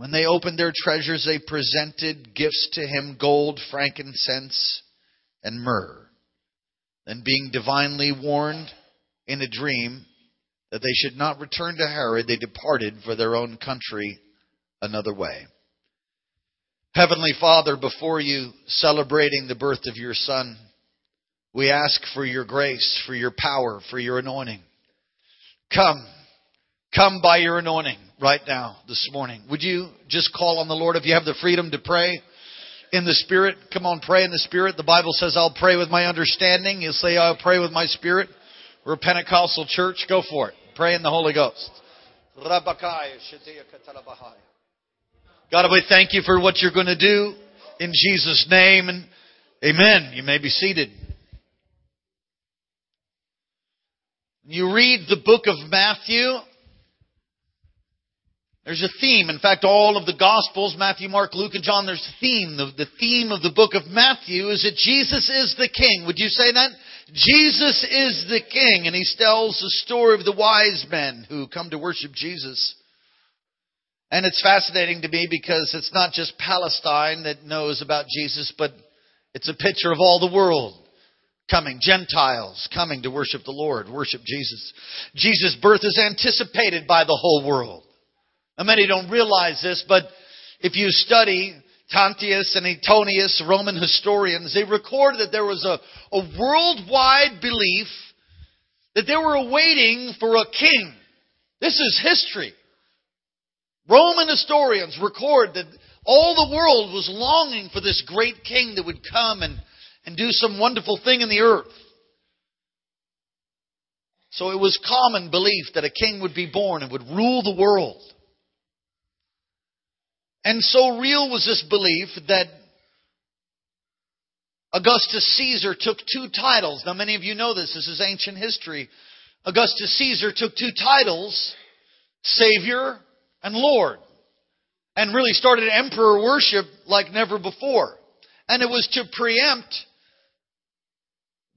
When they opened their treasures, they presented gifts to him gold, frankincense, and myrrh. Then, being divinely warned in a dream that they should not return to Herod, they departed for their own country another way. Heavenly Father, before you celebrating the birth of your Son, we ask for your grace, for your power, for your anointing. Come. Come by your anointing right now, this morning. Would you just call on the Lord if you have the freedom to pray in the Spirit? Come on, pray in the Spirit. The Bible says, I'll pray with my understanding. You say, I'll pray with my Spirit. We're a Pentecostal church. Go for it. Pray in the Holy Ghost. God, we thank you for what you're going to do in Jesus' name and amen. You may be seated. You read the book of Matthew, there's a theme. In fact, all of the Gospels, Matthew, Mark, Luke, and John, there's a theme. The, the theme of the book of Matthew is that Jesus is the King. Would you say that? Jesus is the King. And he tells the story of the wise men who come to worship Jesus. And it's fascinating to me because it's not just Palestine that knows about Jesus, but it's a picture of all the world coming, Gentiles coming to worship the Lord, worship Jesus. Jesus' birth is anticipated by the whole world. Now many don't realize this, but if you study Tacitus and Suetonius, Roman historians, they record that there was a, a worldwide belief that they were awaiting for a king. This is history. Roman historians record that all the world was longing for this great king that would come and, and do some wonderful thing in the earth. So it was common belief that a king would be born and would rule the world. And so real was this belief that Augustus Caesar took two titles. Now, many of you know this. This is ancient history. Augustus Caesar took two titles, Savior and Lord, and really started emperor worship like never before. And it was to preempt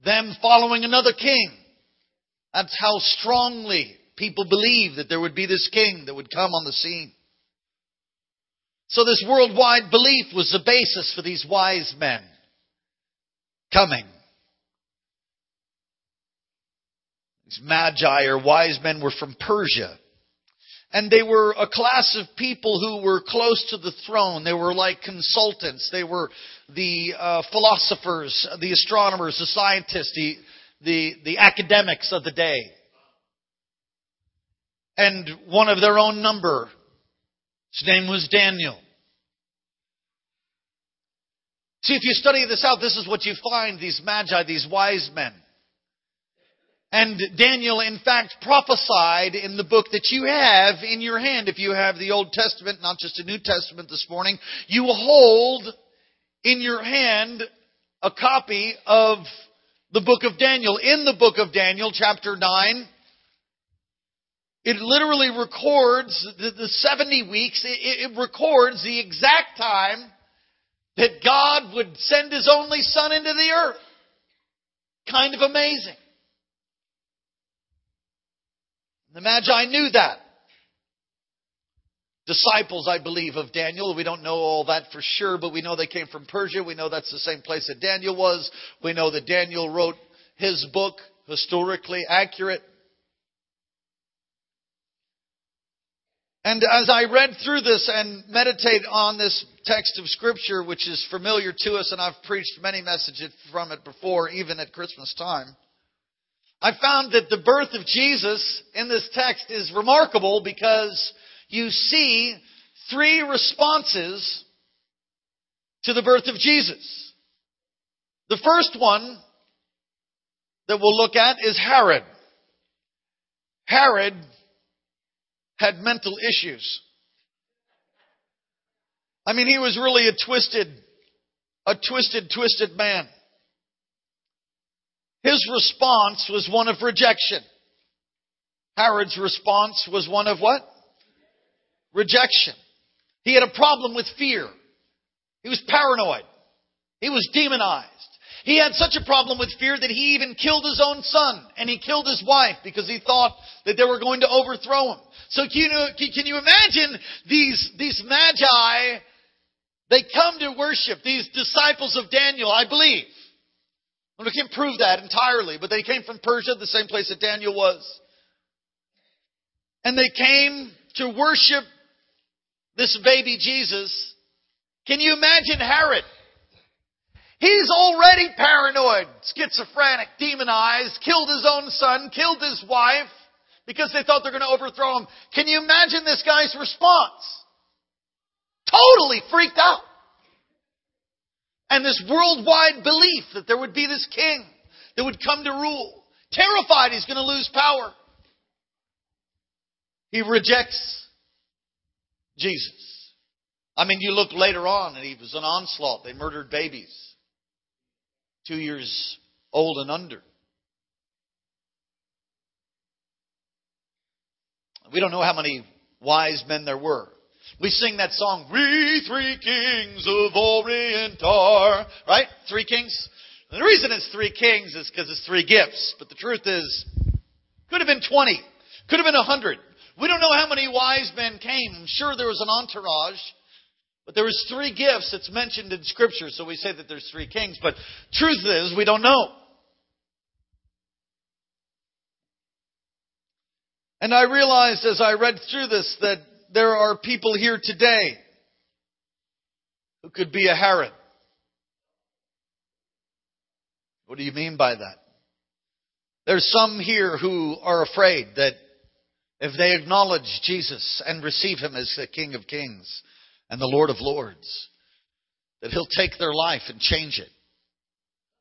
them following another king. That's how strongly people believed that there would be this king that would come on the scene. So this worldwide belief was the basis for these wise men coming. These magi or wise men were from Persia. And they were a class of people who were close to the throne. They were like consultants. They were the uh, philosophers, the astronomers, the scientists, the, the, the academics of the day. And one of their own number, his name was Daniel. See, if you study this out, this is what you find these magi, these wise men. And Daniel, in fact, prophesied in the book that you have in your hand. If you have the Old Testament, not just a New Testament this morning, you will hold in your hand a copy of the book of Daniel. In the book of Daniel, chapter 9, it literally records the, the 70 weeks, it records the exact time that God would send His only Son into the earth. Kind of amazing. The Magi knew that. Disciples, I believe, of Daniel. We don't know all that for sure, but we know they came from Persia. We know that's the same place that Daniel was. We know that Daniel wrote his book, historically accurate. And as I read through this and meditate on this text of scripture, which is familiar to us, and I've preached many messages from it before, even at Christmas time, I found that the birth of Jesus in this text is remarkable because you see three responses to the birth of Jesus. The first one that we'll look at is Herod. Herod had mental issues. I mean, he was really a twisted, a twisted, twisted man. His response was one of rejection. Herod's response was one of what? Rejection. He had a problem with fear. He was paranoid. He was demonized. He had such a problem with fear that he even killed his own son and he killed his wife because he thought that they were going to overthrow him. So can you, can you imagine these, these magi? They come to worship, these disciples of Daniel, I believe. And we can't prove that entirely, but they came from Persia, the same place that Daniel was. And they came to worship this baby Jesus. Can you imagine Herod? He's already paranoid, schizophrenic, demonized, killed his own son, killed his wife because they thought they're going to overthrow him. Can you imagine this guy's response? Totally freaked out. And this worldwide belief that there would be this king that would come to rule. Terrified he's going to lose power. He rejects Jesus. I mean, you look later on and he was an onslaught. They murdered babies. Two years old and under. We don't know how many wise men there were. We sing that song, We Three Kings of Orient are, right? Three kings. And the reason it's three kings is because it's three gifts. But the truth is, could have been 20. Could have been 100. We don't know how many wise men came. I'm sure there was an entourage. But there was three gifts that's mentioned in scripture, so we say that there's three kings. But truth is, we don't know. And I realized as I read through this that there are people here today who could be a Herod. What do you mean by that? There's some here who are afraid that if they acknowledge Jesus and receive Him as the King of Kings and the Lord of Lords, that He'll take their life and change it.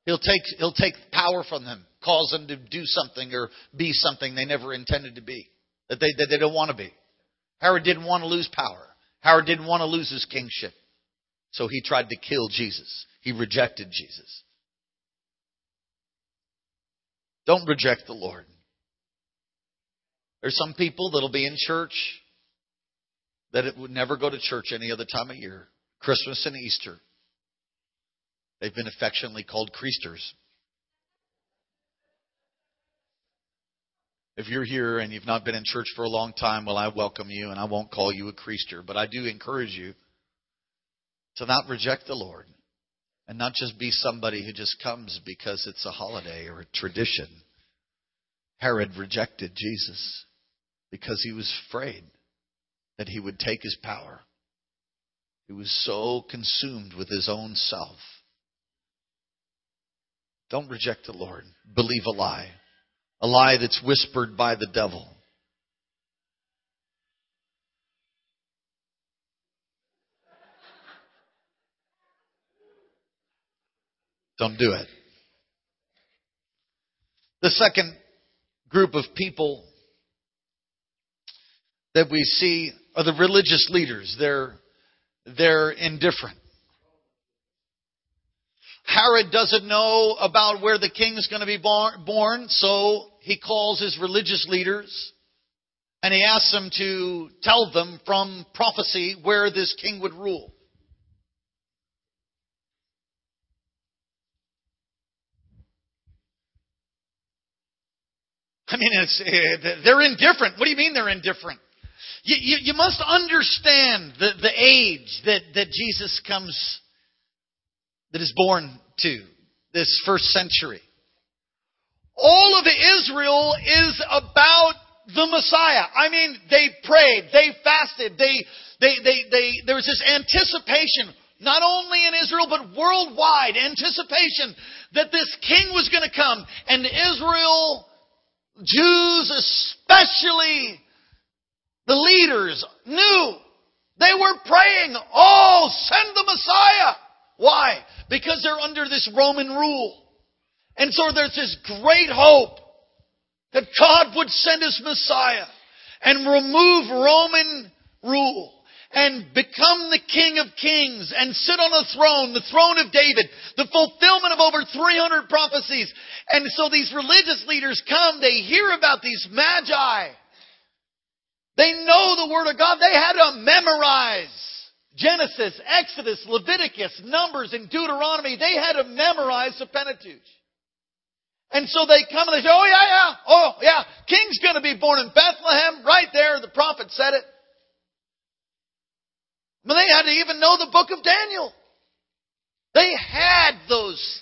He'll take, he'll take power from them, cause them to do something or be something they never intended to be that they, that they don't want to be. Herod didn't want to lose power. Herod didn't want to lose his kingship. So he tried to kill Jesus. He rejected Jesus. Don't reject the Lord. There's some people that'll be in church that it would never go to church any other time of year. Christmas and Easter. They've been affectionately called creasters. If you're here and you've not been in church for a long time, well, I welcome you and I won't call you a creaster, but I do encourage you to not reject the Lord and not just be somebody who just comes because it's a holiday or a tradition. Herod rejected Jesus because he was afraid that he would take his power. He was so consumed with his own self. Don't reject the Lord. Believe a lie a lie that's whispered by the devil. Don't do it. The second group of people that we see are the religious leaders. They're, they're indifferent. Herod doesn't know about where the king is going to be born, so he calls his religious leaders and he asks them to tell them from prophecy where this king would rule. I mean, eh, they're indifferent. What do you mean they're indifferent? You, you, you must understand the, the age that, that Jesus comes, that is born to, this first century. All of Israel is about the Messiah. I mean, they prayed, they fasted, they, they, they, they, there was this anticipation, not only in Israel, but worldwide anticipation that this king was going to come. And Israel, Jews especially, the leaders knew. They were praying, oh, send the Messiah. Why? Because they're under this Roman rule. And so there's this great hope that God would send his Messiah and remove Roman rule and become the King of Kings and sit on a throne, the throne of David, the fulfillment of over 300 prophecies. And so these religious leaders come, they hear about these magi. They know the Word of God. They had to memorize Genesis, Exodus, Leviticus, Numbers, and Deuteronomy, they had to memorize the Pentateuch. And so they come and they say, oh yeah, yeah, oh yeah, king's gonna be born in Bethlehem, right there, the prophet said it. But they had to even know the book of Daniel. They had those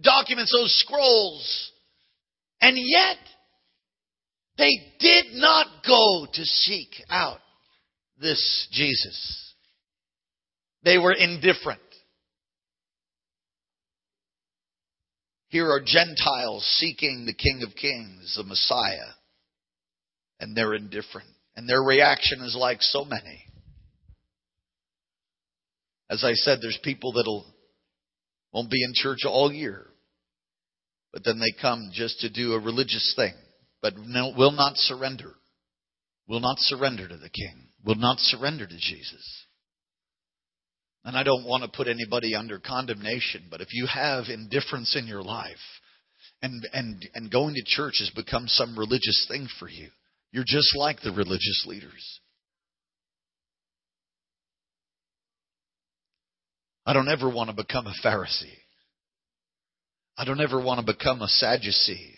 documents, those scrolls. And yet, they did not go to seek out this Jesus. They were indifferent. Here are Gentiles seeking the King of Kings, the Messiah, and they're indifferent. And their reaction is like so many. As I said, there's people that'll won't be in church all year, but then they come just to do a religious thing, but no, will not surrender. Will not surrender to the King. Will not surrender to Jesus. And I don't want to put anybody under condemnation, but if you have indifference in your life and, and, and going to church has become some religious thing for you, you're just like the religious leaders. I don't ever want to become a Pharisee. I don't ever want to become a Sadducee,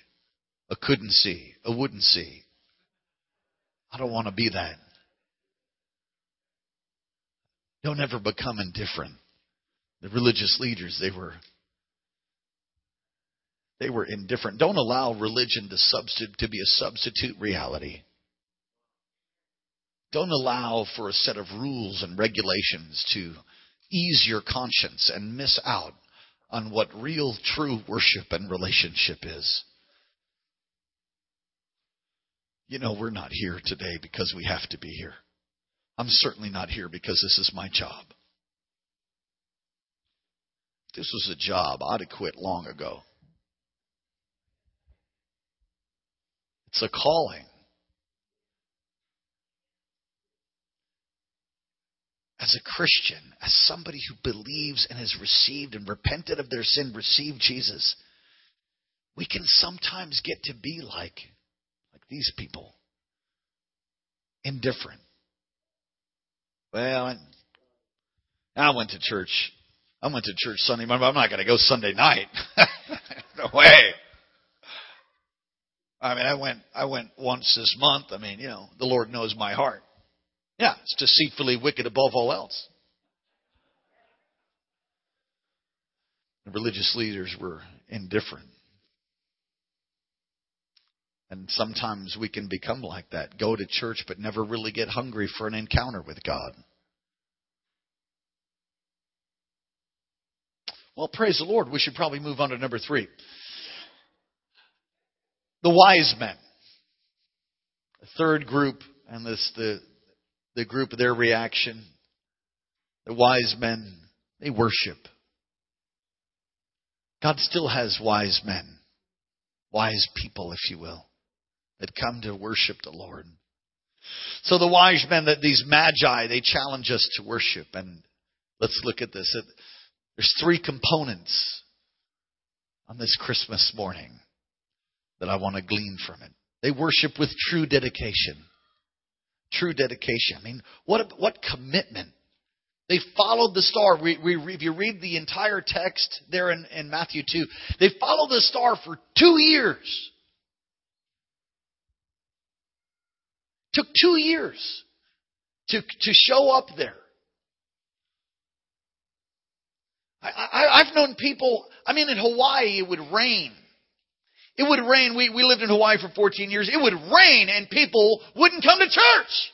a couldn't see, a wouldn't see. I don't want to be that. Don't ever become indifferent. The religious leaders, they were they were indifferent. Don't allow religion to substitute to be a substitute reality. Don't allow for a set of rules and regulations to ease your conscience and miss out on what real true worship and relationship is. You know, we're not here today because we have to be here. I'm certainly not here because this is my job. This was a job, I'd have quit long ago. It's a calling. As a Christian, as somebody who believes and has received and repented of their sin, received Jesus, we can sometimes get to be like these people indifferent. Well, I went to church. I went to church Sunday morning, I'm not going to go Sunday night. no way. I mean, I went, I went once this month. I mean, you know, the Lord knows my heart. Yeah, it's deceitfully wicked above all else. The religious leaders were indifferent. And sometimes we can become like that. Go to church but never really get hungry for an encounter with God. Well, praise the Lord. We should probably move on to number three. The wise men. The third group, and this the the group their reaction. The wise men, they worship. God still has wise men, wise people, if you will that come to worship the Lord. So the wise men, that these magi, they challenge us to worship. And let's look at this. There's three components on this Christmas morning that I want to glean from it. They worship with true dedication. True dedication. I mean, what what commitment? They followed the star. We, we, if you read the entire text there in, in Matthew 2, they followed the star for two years. Took two years to, to show up there. I, have known people, I mean, in Hawaii, it would rain. It would rain. We, we lived in Hawaii for 14 years. It would rain and people wouldn't come to church.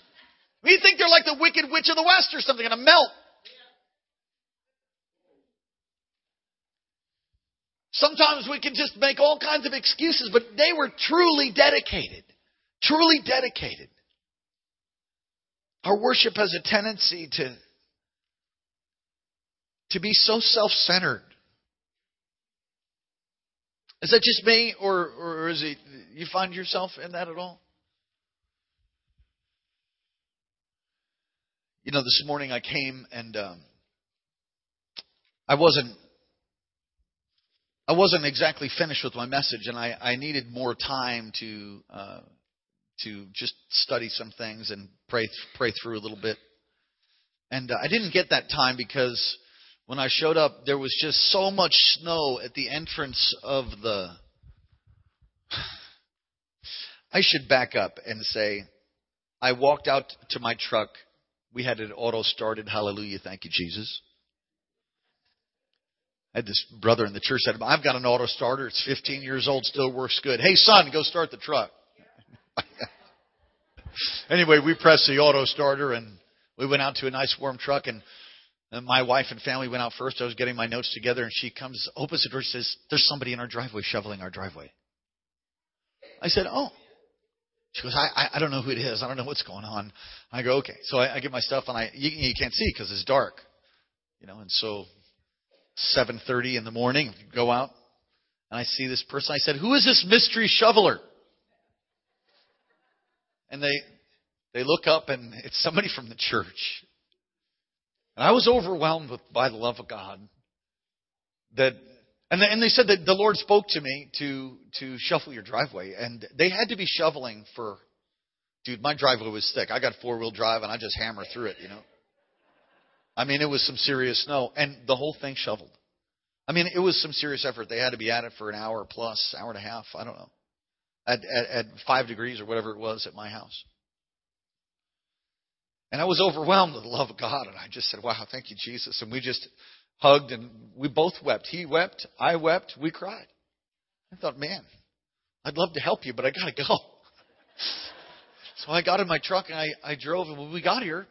We think they're like the wicked witch of the west or something, gonna melt. Sometimes we can just make all kinds of excuses, but they were truly dedicated. Truly dedicated. Our worship has a tendency to, to be so self centered. Is that just me, or, or is it you find yourself in that at all? You know, this morning I came and um, I wasn't I wasn't exactly finished with my message, and I, I needed more time to uh, to just study some things and pray pray through a little bit. And uh, I didn't get that time because when I showed up, there was just so much snow at the entrance of the. I should back up and say, I walked out to my truck. We had it auto started. Hallelujah. Thank you, Jesus. I had this brother in the church said, I've got an auto starter. It's 15 years old, still works good. Hey, son, go start the truck. anyway, we pressed the auto starter and we went out to a nice warm truck and my wife and family went out first. I was getting my notes together, and she comes, opens the door, says, "There's somebody in our driveway shoveling our driveway." I said, "Oh." She goes, I, I, I don't know who it is. I don't know what's going on. I go, okay. So I, I get my stuff, and I you, you can't see because it's dark, you know. And so, 7:30 in the morning, go out, and I see this person. I said, "Who is this mystery shoveler?" And they they look up, and it's somebody from the church. And I was overwhelmed with, by the love of God. That, and, and they said that the Lord spoke to me to, to shuffle your driveway. And they had to be shoveling for, dude, my driveway was thick. I got four wheel drive and I just hammer through it, you know. I mean, it was some serious snow and the whole thing shoveled. I mean, it was some serious effort. They had to be at it for an hour plus, hour and a half. I don't know. At, at, at five degrees or whatever it was at my house. And I was overwhelmed with the love of God. And I just said, wow, thank you, Jesus. And we just hugged and we both wept. He wept. I wept. We cried. I thought, man, I'd love to help you, but I got to go. so I got in my truck and I, I drove. And when we got here,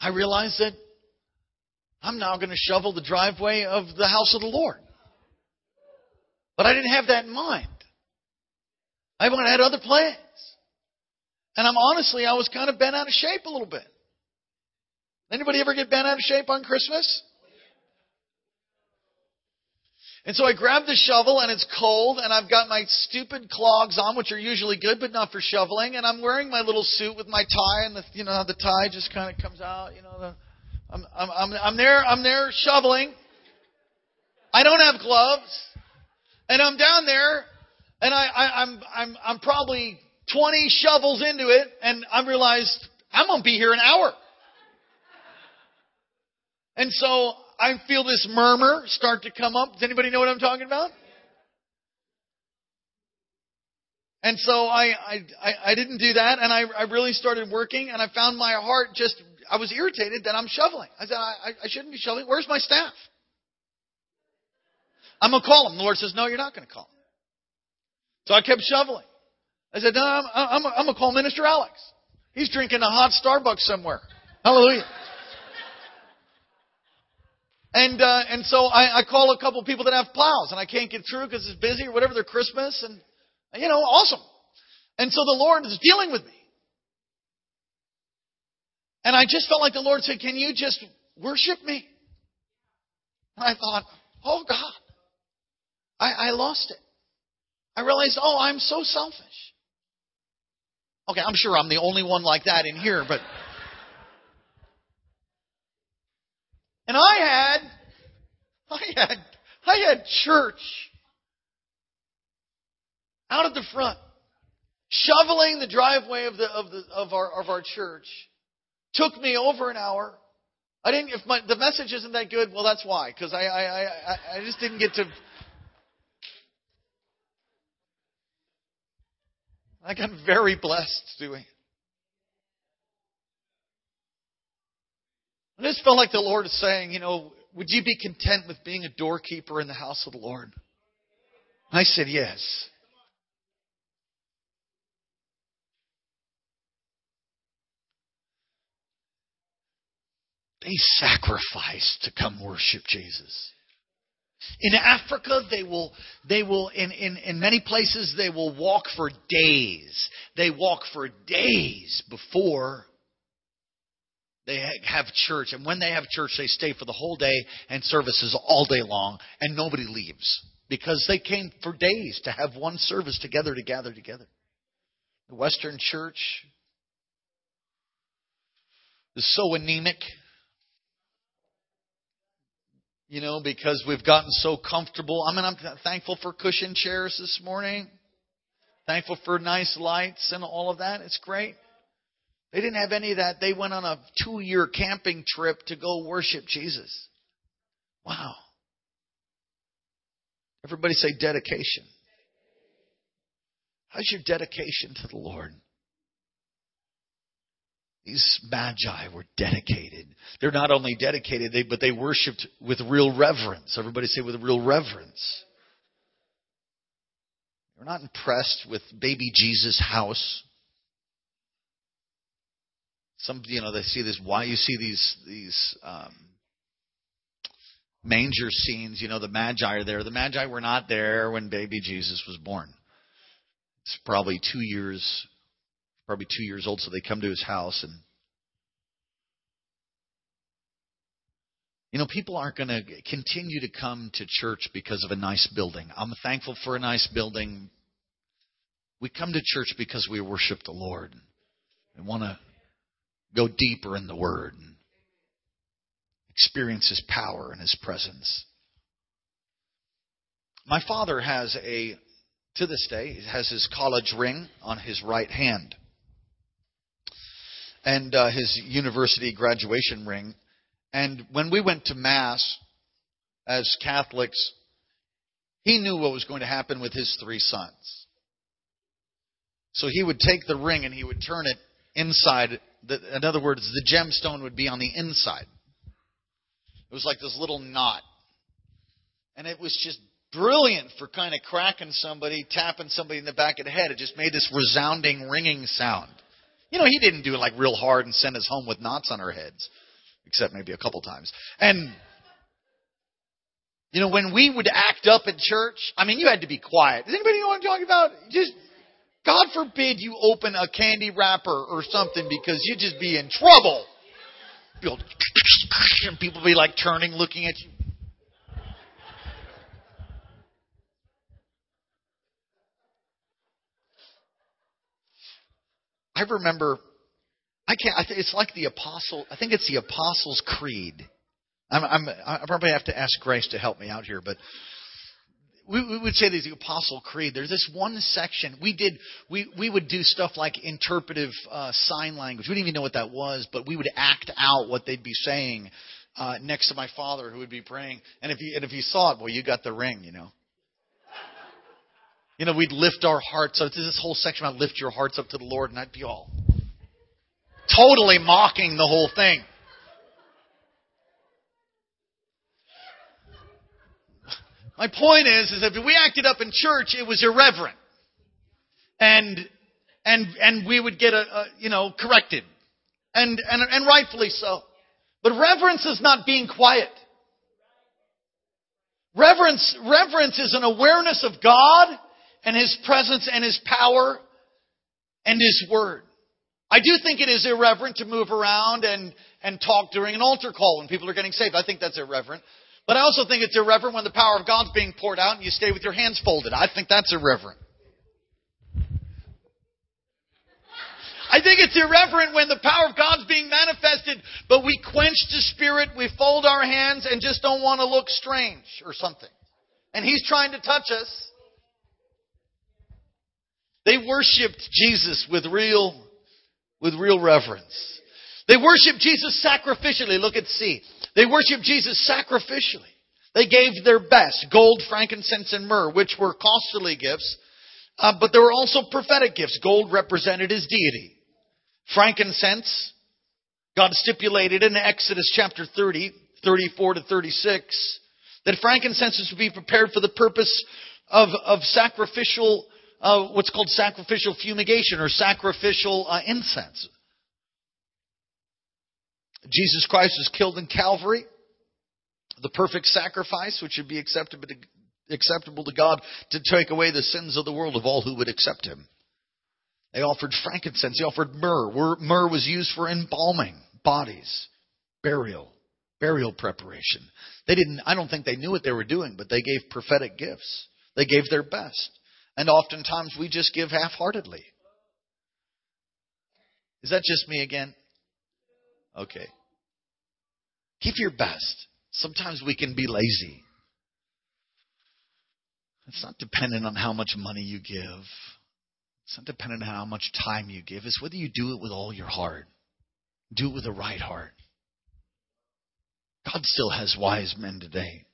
I realized that I'm now going to shovel the driveway of the house of the Lord. But I didn't have that in mind. I had other plans. And I'm honestly, I was kind of bent out of shape a little bit. Anybody ever get bent out of shape on Christmas? And so I grabbed the shovel and it's cold and I've got my stupid clogs on, which are usually good, but not for shoveling. And I'm wearing my little suit with my tie and the, you know, the tie just kind of comes out, you know, the, I'm, I'm, I'm, I'm there, I'm there shoveling. I don't have gloves and I'm down there and I, I, I'm, I'm, I'm probably 20 shovels into it, and I realized I'm going to be here an hour. And so I feel this murmur start to come up. Does anybody know what I'm talking about? And so I, I, I didn't do that, and I, I really started working, and I found my heart just, I was irritated that I'm shoveling. I said, I, I shouldn't be shoveling. Where's my staff? I'm going to call him. The Lord says, No, you're not going to call him. So I kept shoveling. I said, no, I'm, I'm, I'm going to call Minister Alex. He's drinking a hot Starbucks somewhere. Hallelujah. And uh, and so I, I call a couple people that have plows, and I can't get through because it's busy or whatever. They're Christmas, and you know, awesome. And so the Lord is dealing with me, and I just felt like the Lord said, "Can you just worship me?" And I thought, "Oh God, I, I lost it." I realized, "Oh, I'm so selfish." Okay, I'm sure I'm the only one like that in here, but. And I had, I had, I had church out at the front, shoveling the driveway of the of the of our of our church. Took me over an hour. I didn't. If my the message isn't that good, well, that's why. Because I I I I just didn't get to I got very blessed doing it. I just felt like the Lord is saying, you know, would you be content with being a doorkeeper in the house of the Lord? I said, yes. They sacrificed to come worship Jesus. In Africa, they will, they will, in, in, in many places, they will walk for days. They walk for days before they have church. And when they have church, they stay for the whole day and services all day long, and nobody leaves because they came for days to have one service together to gather together. The Western church is so anemic you know, because we've gotten so comfortable. I mean, I'm thankful for cushion chairs this morning. Thankful for nice lights and all of that. It's great. They didn't have any of that. They went on a two year camping trip to go worship Jesus. Wow. Everybody say dedication. How's your dedication to the Lord? These magi were dedicated. They're not only dedicated, they, but they worshiped with real reverence. Everybody say with real reverence. They're not impressed with baby Jesus' house. Some, you know, they see this. Why you see these these um, manger scenes? You know, the magi are there. The magi were not there when baby Jesus was born. It's probably two years, probably two years old. So they come to his house and. You know, people aren't going to continue to come to church because of a nice building. I'm thankful for a nice building. We come to church because we worship the Lord and want to go deeper in the Word and experience His power and His presence. My father has a, to this day, has his college ring on his right hand. And uh, his university graduation ring. And when we went to Mass as Catholics, he knew what was going to happen with his three sons. So he would take the ring and he would turn it inside in other words, the gemstone would be on the inside. It was like this little knot. And it was just brilliant for kind of cracking somebody, tapping somebody in the back of the head. It just made this resounding, ringing sound. You know, he didn't do it like real hard and send us home with knots on our heads, except maybe a couple times. And, you know, when we would act up in church, I mean, you had to be quiet. Does anybody know what I'm talking about? Just God forbid you open a candy wrapper or something because you'd just be in trouble. People be like turning, looking at you. I remember, I can't. I think it's like the apostle. I think it's the Apostles' Creed. I'm, I'm, I probably have to ask Grace to help me out here, but we, we would say there's the Apostle Creed. There's this one section we did. We we would do stuff like interpretive uh, sign language. We didn't even know what that was, but we would act out what they'd be saying uh, next to my father, who would be praying. And if you and if you saw it, well, you got the ring, you know. You know, we'd lift our hearts. There's this whole section about lift your hearts up to the Lord, and I'd be all totally mocking the whole thing. My point is, is if we acted up in church, it was irreverent. And, and, and we would get a, a you know, corrected. And, and, and rightfully so. But reverence is not being quiet. Reverence, reverence is an awareness of God and His presence and His power and His Word. I do think it is irreverent to move around and, and talk during an altar call when people are getting saved. I think that's irreverent. But I also think it's irreverent when the power of God's being poured out and you stay with your hands folded. I think that's irreverent. I think it's irreverent when the power of God's being manifested, but we quench the spirit, we fold our hands, and just don't want to look strange or something. And He's trying to touch us. They worshipped Jesus with real, with real reverence. They worshiped Jesus sacrificially. Look at C. They worshiped Jesus sacrificially. They gave their best, gold, frankincense, and myrrh, which were costly gifts, uh, but there were also prophetic gifts. Gold represented his deity. Frankincense, God stipulated in Exodus chapter 30, 34 to 36, that frankincense was to be prepared for the purpose of, of sacrificial, uh, what's called sacrificial fumigation or sacrificial uh, incense. Jesus Christ was killed in Calvary, the perfect sacrifice, which would be acceptable to, acceptable to God to take away the sins of the world of all who would accept him. They offered frankincense, they offered myrrh. Myrrh was used for embalming bodies, burial, burial preparation. They didn't, I don't think they knew what they were doing, but they gave prophetic gifts. They gave their best. And oftentimes we just give half heartedly. Is that just me again? Okay. Give your best. Sometimes we can be lazy. It's not dependent on how much money you give. It's not dependent on how much time you give. It's whether you do it with all your heart. Do it with the right heart. God still has wise men today.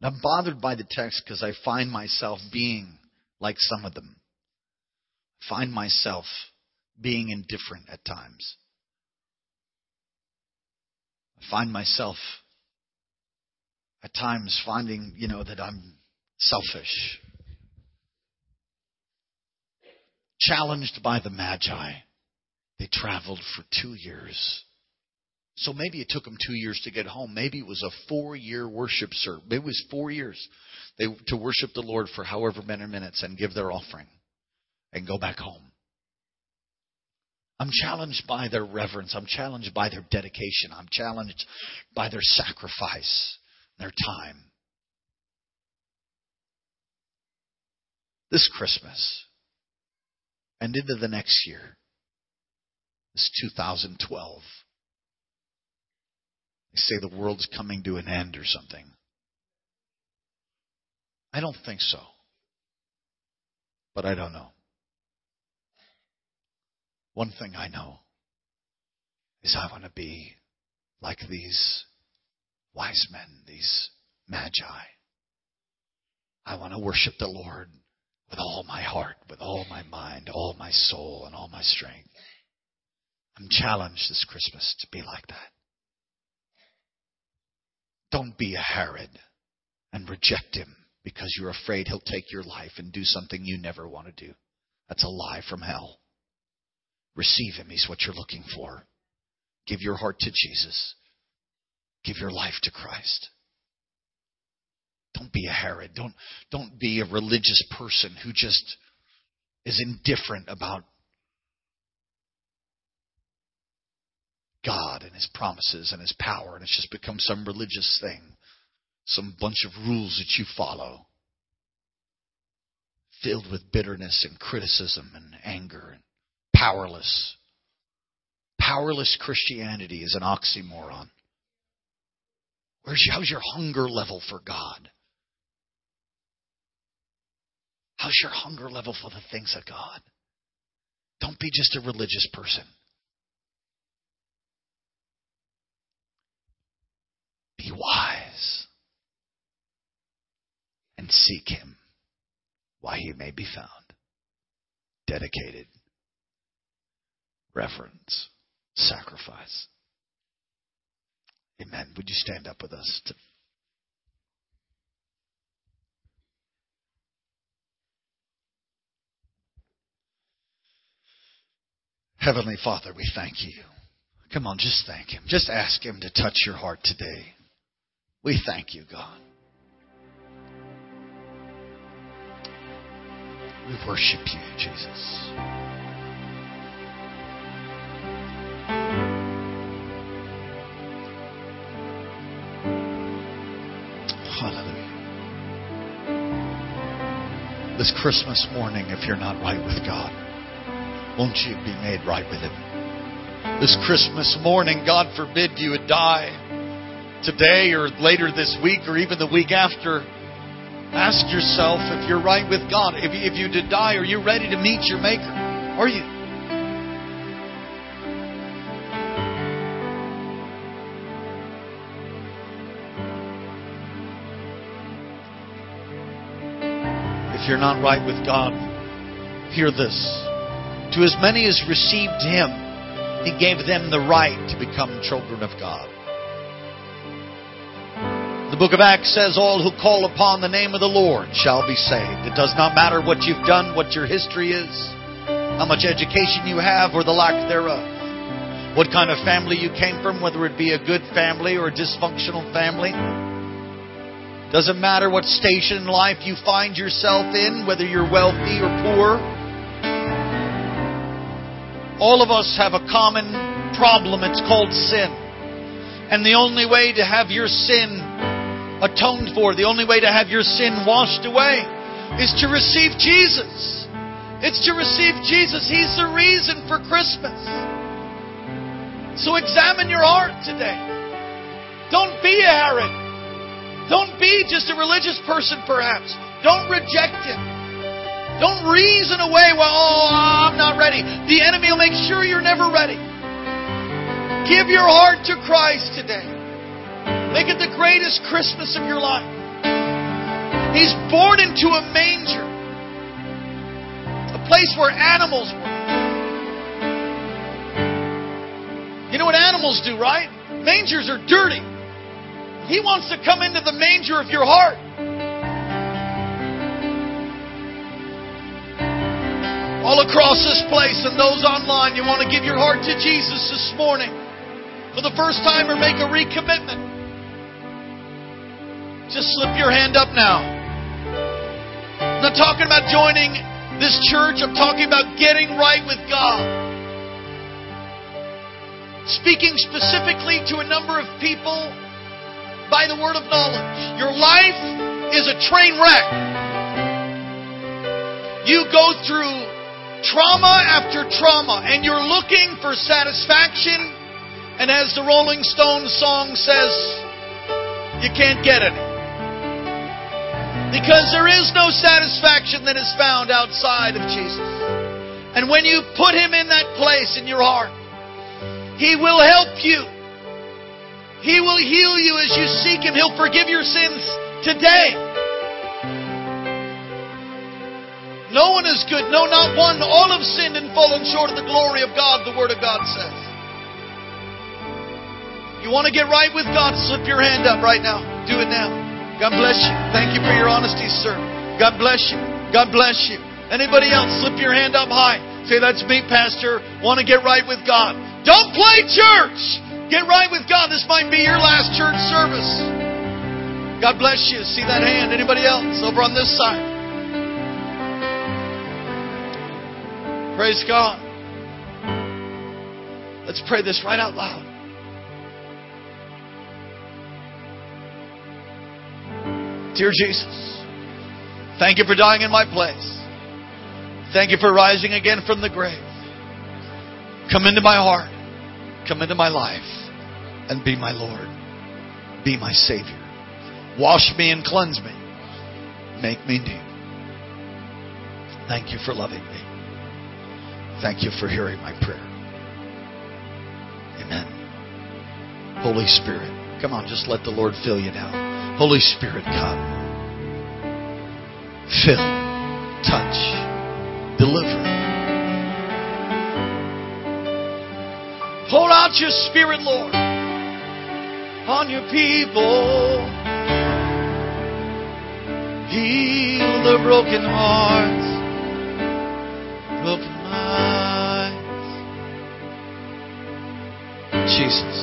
And I'm bothered by the text because I find myself being like some of them. I find myself being indifferent at times. I find myself at times finding, you know, that I'm selfish. Challenged by the Magi. They traveled for two years. So maybe it took them two years to get home. Maybe it was a four year worship service. It was four years they, to worship the Lord for however many minutes and give their offering and go back home. I'm challenged by their reverence. I'm challenged by their dedication. I'm challenged by their sacrifice, their time. This Christmas and into the next year, this 2012, they say the world's coming to an end or something. I don't think so. But I don't know. One thing I know is I want to be like these wise men, these magi. I want to worship the Lord with all my heart, with all my mind, all my soul, and all my strength. I'm challenged this Christmas to be like that. Don't be a Herod and reject him because you're afraid he'll take your life and do something you never want to do. That's a lie from hell. Receive him. He's what you're looking for. Give your heart to Jesus. Give your life to Christ. Don't be a Herod. Don't, don't be a religious person who just is indifferent about God and His promises and His power, and it's just become some religious thing, some bunch of rules that you follow, filled with bitterness and criticism and anger and powerless. Powerless Christianity is an oxymoron. Where's how's your hunger level for God? How's your hunger level for the things of God? Don't be just a religious person. Be wise and seek Him while He may be found. Dedicated, reverence, sacrifice. Amen. Would you stand up with us? To Heavenly Father, we thank you. Come on, just thank Him. Just ask Him to touch your heart today. We thank you, God. We worship you, Jesus. Hallelujah. This Christmas morning, if you're not right with God, won't you be made right with Him? This Christmas morning, God forbid you would die today or later this week or even the week after. Ask yourself if you're right with God. If if you did die, are you ready to meet your Maker? Are you? If you're not right with God, hear this. To as many as received Him, He gave them the right to become children of God. Book of Acts says, All who call upon the name of the Lord shall be saved. It does not matter what you've done, what your history is, how much education you have, or the lack thereof. What kind of family you came from, whether it be a good family or a dysfunctional family. Doesn't matter what station in life you find yourself in, whether you're wealthy or poor. All of us have a common problem. It's called sin. And the only way to have your sin atoned for, the only way to have your sin washed away is to receive Jesus. It's to receive Jesus. He's the reason for Christmas. So examine your heart today. Don't be a Herod. Don't be just a religious person, perhaps. Don't reject Him. Don't reason away, well, oh, I'm not ready. The enemy will make sure you're never ready. Give your heart to Christ today. Make it the greatest Christmas of your life. He's born into a manger, a place where animals were. You know what animals do, right? Mangers are dirty. He wants to come into the manger of your heart. all across this place and those online, you want to give your heart to Jesus this morning for the first time or make a recommitment, just slip your hand up now. I'm not talking about joining this church, I'm talking about getting right with God. Speaking specifically to a number of people by the word of knowledge. Your life is a train wreck. You go through trauma after trauma, and you're looking for satisfaction, and as the Rolling Stones song says, you can't get it. Because there is no satisfaction that is found outside of Jesus. And when you put Him in that place in your heart, He will help you. He will heal you as you seek Him. He'll forgive your sins today. No one is good. No, not one. All have sinned and fallen short of the glory of God, the Word of God says. You want to get right with God? Slip your hand up right now. Do it now. God bless you. Thank you for your honesty, sir. God bless you. God bless you. Anybody else? Slip your hand up high. Say, that's me, Pastor. Want to get right with God. Don't play church. Get right with God. This might be your last church service. God bless you. See that hand? Anybody else over on this side? Praise God. Let's pray this right out loud. Dear Jesus, thank you for dying in my place. Thank you for rising again from the grave. Come into my heart. Come into my life and be my Lord. Be my Savior. Wash me and cleanse me. Make me new. Thank you for loving me. Thank you for hearing my prayer. Amen. Holy Spirit, come on, just let the Lord fill you now. Holy Spirit, come. Fill, touch, deliver. Pour out your Spirit, Lord, on your people. Heal the broken hearts, broken minds. Jesus.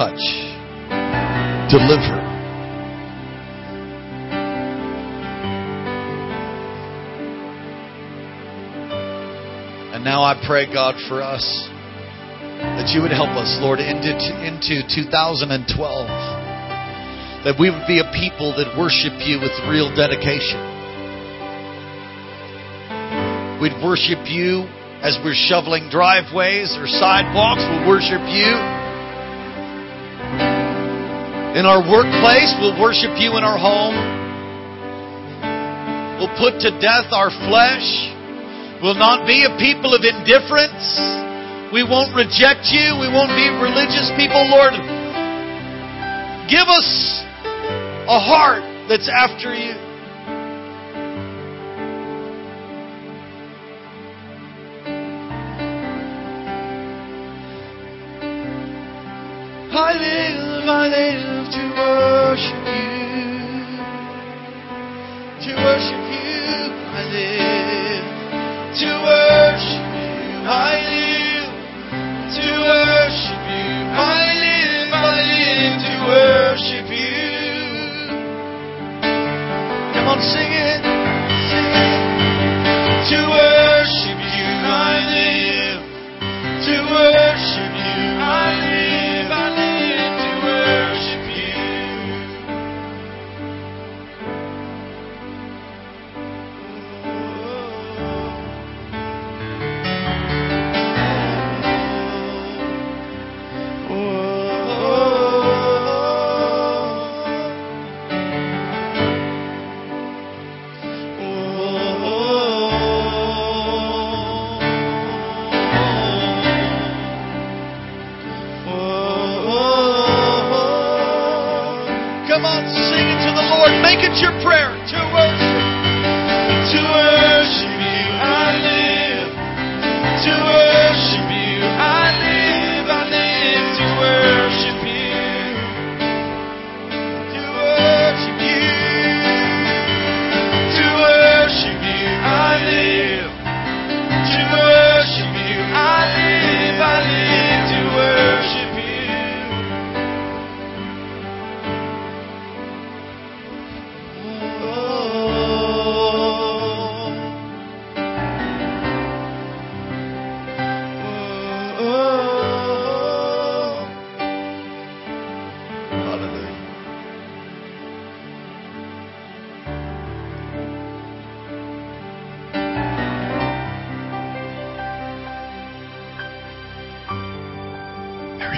Touch, deliver. And now I pray, God, for us that you would help us, Lord, into, into 2012. That we would be a people that worship you with real dedication We'd worship you as we're shoveling driveways or sidewalks. We'll worship you. In our workplace, we'll worship you in our home. We'll put to death our flesh. We'll not be a people of indifference. We won't reject you. We won't be religious people, Lord. Give us a heart that's after you. I live, I live to worship you. To worship you, I live. To worship you, I live. To worship you, I live, I live to worship you. Come on, sing it, sing it. To worship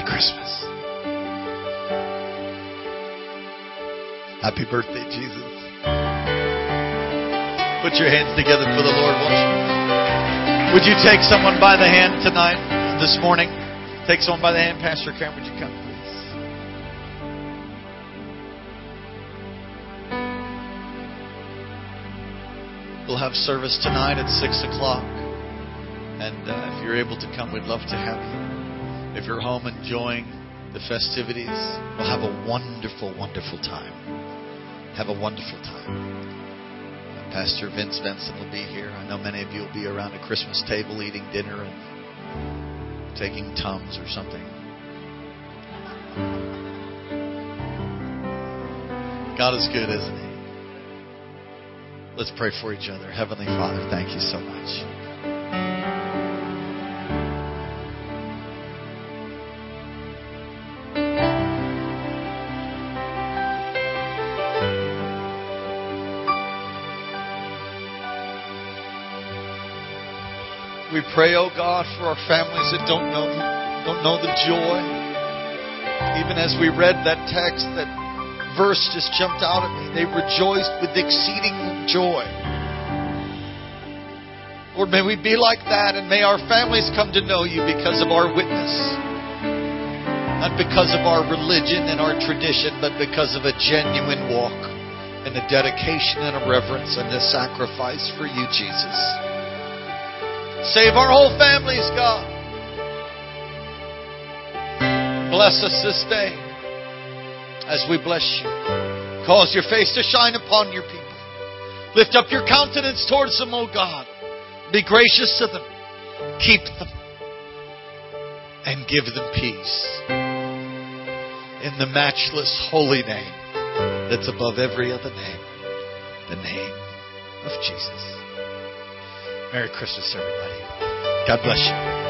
Christmas. Happy birthday, Jesus. Put your hands together for the Lord, won't you? Would you take someone by the hand tonight, this morning? Take someone by the hand. Pastor Karen, would you come, please? We'll have service tonight at 6 o'clock. And uh, if you're able to come, we'd love to have you. If you're home enjoying the festivities, we'll have a wonderful, wonderful time. Have a wonderful time. Pastor Vince Benson will be here. I know many of you will be around a Christmas table eating dinner and taking tums or something. God is good, isn't He? Let's pray for each other. Heavenly Father, thank you so much. We pray, oh God, for our families that don't know don't know the joy. Even as we read that text, that verse just jumped out at me. They rejoiced with exceeding joy. Lord, may we be like that, and may our families come to know you because of our witness. Not because of our religion and our tradition, but because of a genuine walk and a dedication and a reverence and a sacrifice for you, Jesus. Save our whole families, God. Bless us this day as we bless you. Cause your face to shine upon your people. Lift up your countenance towards them, O God. Be gracious to them. Keep them. And give them peace. In the matchless holy name that's above every other name. The name of Jesus. Merry Christmas, everybody. God bless you.